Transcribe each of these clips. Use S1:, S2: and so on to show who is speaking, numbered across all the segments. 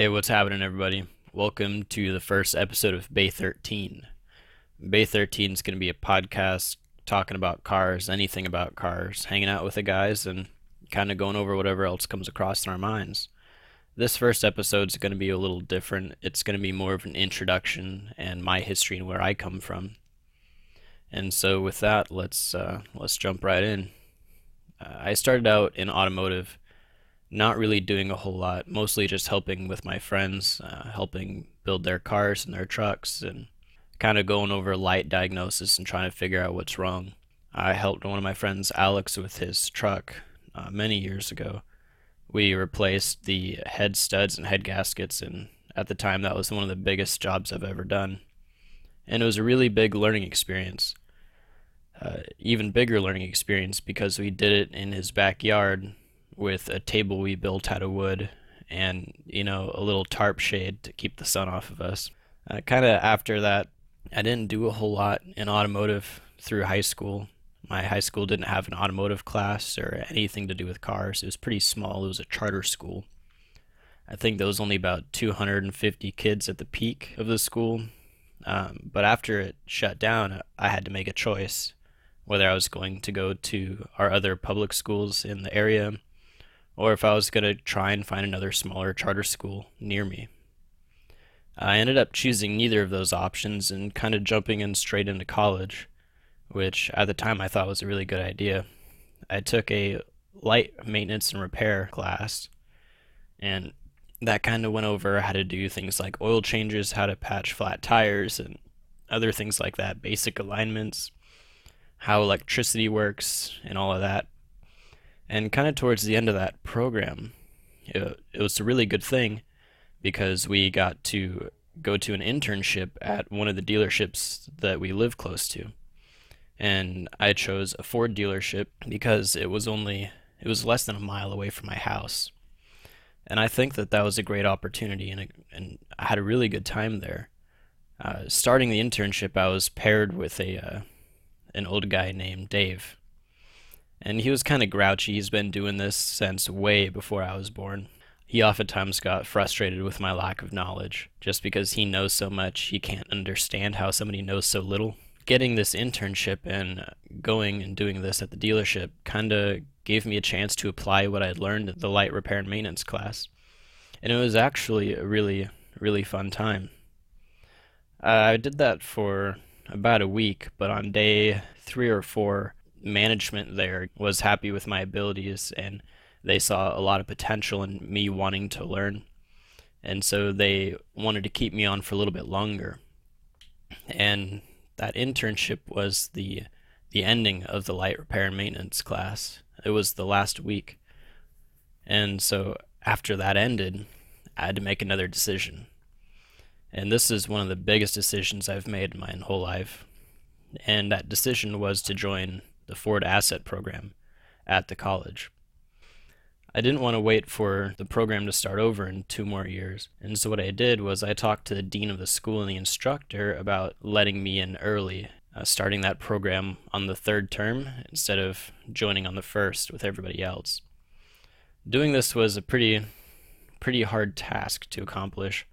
S1: Hey, what's happening, everybody? Welcome to the first episode of Bay 13. Bay 13 is going to be a podcast talking about cars, anything about cars, hanging out with the guys, and kind of going over whatever else comes across in our minds. This first episode is going to be a little different. It's going to be more of an introduction and my history and where I come from. And so, with that, let's uh, let's jump right in. Uh, I started out in automotive not really doing a whole lot, mostly just helping with my friends, uh, helping build their cars and their trucks, and kind of going over light diagnosis and trying to figure out what's wrong. I helped one of my friends, Alex, with his truck uh, many years ago. We replaced the head studs and head gaskets, and at the time, that was one of the biggest jobs I've ever done. And it was a really big learning experience. Uh, even bigger learning experience because we did it in his backyard with a table we built out of wood and you know a little tarp shade to keep the sun off of us. Uh, kind of after that, I didn't do a whole lot in automotive through high school. My high school didn't have an automotive class or anything to do with cars. It was pretty small. It was a charter school. I think there was only about 250 kids at the peak of the school. Um, but after it shut down, I had to make a choice whether I was going to go to our other public schools in the area or if I was going to try and find another smaller charter school near me. I ended up choosing neither of those options and kind of jumping in straight into college, which at the time I thought was a really good idea. I took a light maintenance and repair class, and that kind of went over how to do things like oil changes, how to patch flat tires, and other things like that, basic alignments, how electricity works, and all of that. And kind of towards the end of that program, it, it was a really good thing because we got to go to an internship at one of the dealerships that we live close to. And I chose a Ford dealership because it was only it was less than a mile away from my house. And I think that that was a great opportunity and, and I had a really good time there. Uh, starting the internship, I was paired with a uh, an old guy named Dave and he was kind of grouchy. He's been doing this since way before I was born. He oftentimes got frustrated with my lack of knowledge, just because he knows so much, he can't understand how somebody knows so little. Getting this internship and going and doing this at the dealership kind of gave me a chance to apply what I'd learned at the light repair and maintenance class. And it was actually a really, really fun time. Uh, I did that for about a week, but on day three or four, management there was happy with my abilities and they saw a lot of potential in me wanting to learn. And so they wanted to keep me on for a little bit longer. And that internship was the the ending of the light repair and maintenance class. It was the last week. And so after that ended, I had to make another decision. And this is one of the biggest decisions I've made in my whole life. And that decision was to join the Ford Asset Program at the college. I didn't want to wait for the program to start over in two more years, and so what I did was I talked to the dean of the school and the instructor about letting me in early, uh, starting that program on the third term instead of joining on the first with everybody else. Doing this was a pretty, pretty hard task to accomplish.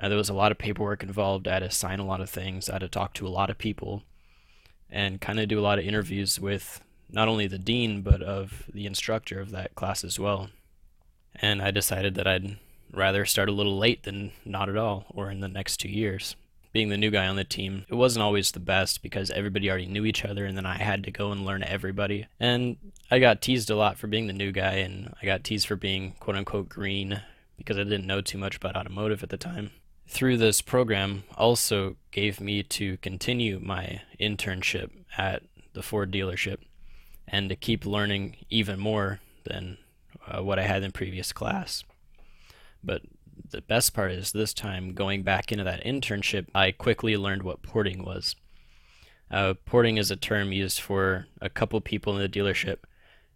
S1: Uh, there was a lot of paperwork involved. I had to sign a lot of things. I had to talk to a lot of people and kind of do a lot of interviews with not only the dean but of the instructor of that class as well. And I decided that I'd rather start a little late than not at all, or in the next two years. Being the new guy on the team, it wasn't always the best because everybody already knew each other, and then I had to go and learn everybody. And I got teased a lot for being the new guy, and I got teased for being quote unquote green because I didn't know too much about automotive at the time through this program also gave me to continue my internship at the Ford dealership and to keep learning even more than uh, what I had in previous class. But the best part is this time going back into that internship, I quickly learned what porting was. Uh, porting is a term used for a couple people in the dealership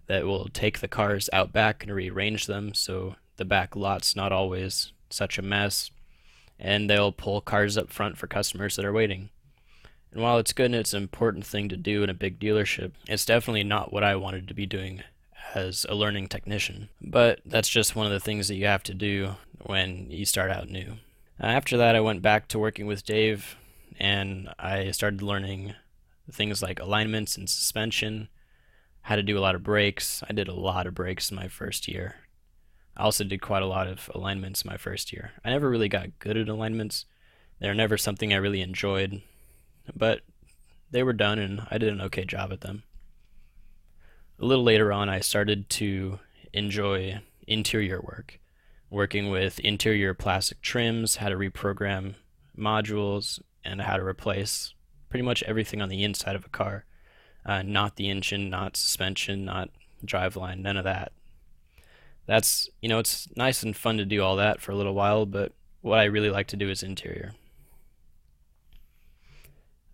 S1: that will take the cars out back and rearrange them so the back lot's not always such a mess and they'll pull cars up front for customers that are waiting. And while it's good and it's an important thing to do in a big dealership, it's definitely not what I wanted to be doing as a learning technician. But that's just one of the things that you have to do when you start out new. After that, I went back to working with Dave and I started learning things like alignments and suspension, how to do a lot of brakes. I did a lot of brakes in my first year. I also did quite a lot of alignments my first year. I never really got good at alignments. They were never something I really enjoyed, but they were done and I did an okay job at them. A little later on, I started to enjoy interior work, working with interior plastic trims, how to reprogram modules, and how to replace pretty much everything on the inside of a car. Uh, not the engine, not suspension, not driveline, none of that that's you know it's nice and fun to do all that for a little while but what i really like to do is interior.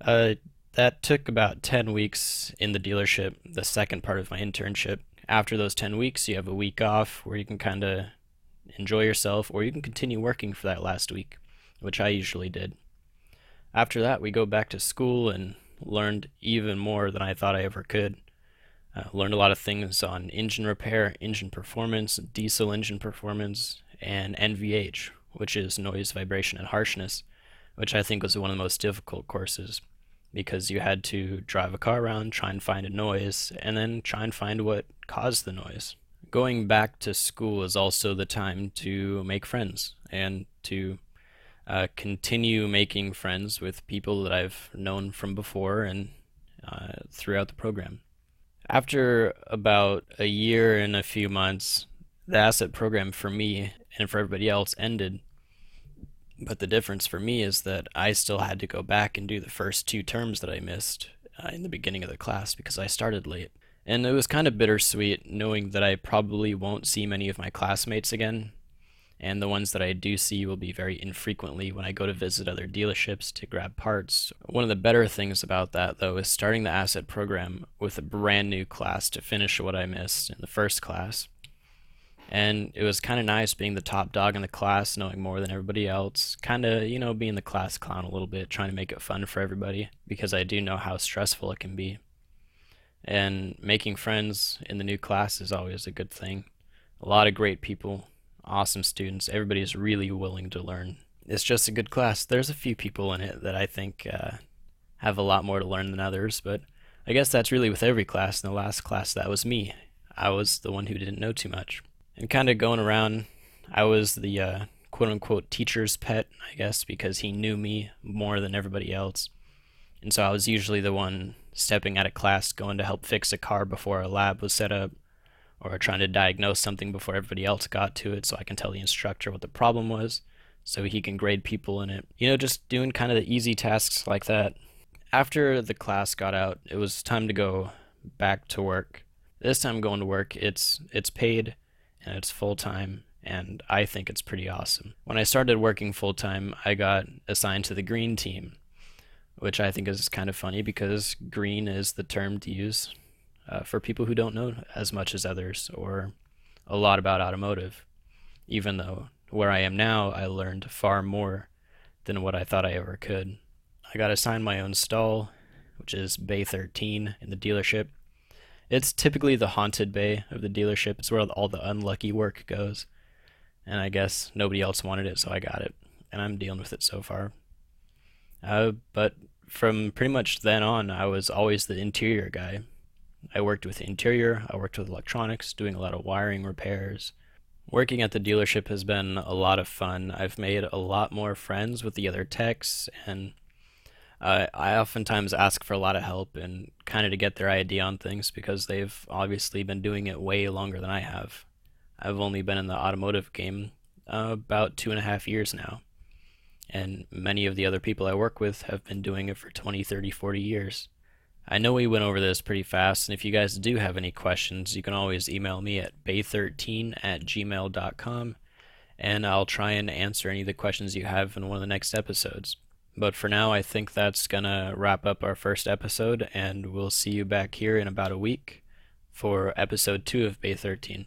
S1: Uh, that took about 10 weeks in the dealership the second part of my internship. After those 10 weeks you have a week off where you can kind of enjoy yourself or you can continue working for that last week which i usually did. After that we go back to school and learned even more than i thought i ever could uh, learned a lot of things on engine repair, engine performance, diesel engine performance, and NVH, which is noise, vibration, and harshness, which I think was one of the most difficult courses because you had to drive a car around, try and find a noise, and then try and find what caused the noise. Going back to school is also the time to make friends and to uh, continue making friends with people that I've known from before and uh, throughout the program. After about a year and a few months, the asset program for me and for everybody else ended. But the difference for me is that I still had to go back and do the first two terms that I missed uh, in the beginning of the class because I started late. And it was kind of bittersweet knowing that I probably won't see many of my classmates again and the ones that I do see will be very infrequently when I go to visit other dealerships to grab parts. One of the better things about that, though, is starting the asset program with a brand new class to finish what I missed in the first class. And it was kind of nice being the top dog in the class, knowing more than everybody else. Kind of, you know, being the class clown a little bit, trying to make it fun for everybody, because I do know how stressful it can be. And making friends in the new class is always a good thing. A lot of great people, awesome students. Everybody is really willing to learn. It's just a good class. There's a few people in it that I think uh, have a lot more to learn than others, but I guess that's really with every class. In the last class, that was me. I was the one who didn't know too much. And kind of going around, I was the uh, quote unquote teacher's pet, I guess, because he knew me more than everybody else. And so I was usually the one stepping out of class, going to help fix a car before a lab was set up, or trying to diagnose something before everybody else got to it so I can tell the instructor what the problem was so he can grade people in it. You know, just doing kind of the easy tasks like that. After the class got out, it was time to go back to work. This time going to work, it's it's paid and it's full time and I think it's pretty awesome. When I started working full time, I got assigned to the green team, which I think is kind of funny because green is the term to use uh, for people who don't know as much as others or a lot about automotive. Even though where I am now, I learned far more than what I thought I ever could. I got assigned my own stall, which is Bay 13 in the dealership. It's typically the haunted bay of the dealership. It's where all the unlucky work goes. And I guess nobody else wanted it, so I got it. And I'm dealing with it so far. Uh, but from pretty much then on, I was always the interior guy. I worked with interior, I worked with electronics, doing a lot of wiring repairs. Working at the dealership has been a lot of fun. I've made a lot more friends with the other techs, and uh, I oftentimes ask for a lot of help and kind of to get their idea on things because they've obviously been doing it way longer than I have. I've only been in the automotive game uh, about two and a half years now, and many of the other people I work with have been doing it for 20, 30, 40 years. I know we went over this pretty fast, and if you guys do have any questions, you can always email me at bay13 at gmail.com, and I'll try and answer any of the questions you have in one of the next episodes. But for now, I think that's going to wrap up our first episode, and we'll see you back here in about a week for episode 2 of Bay 13.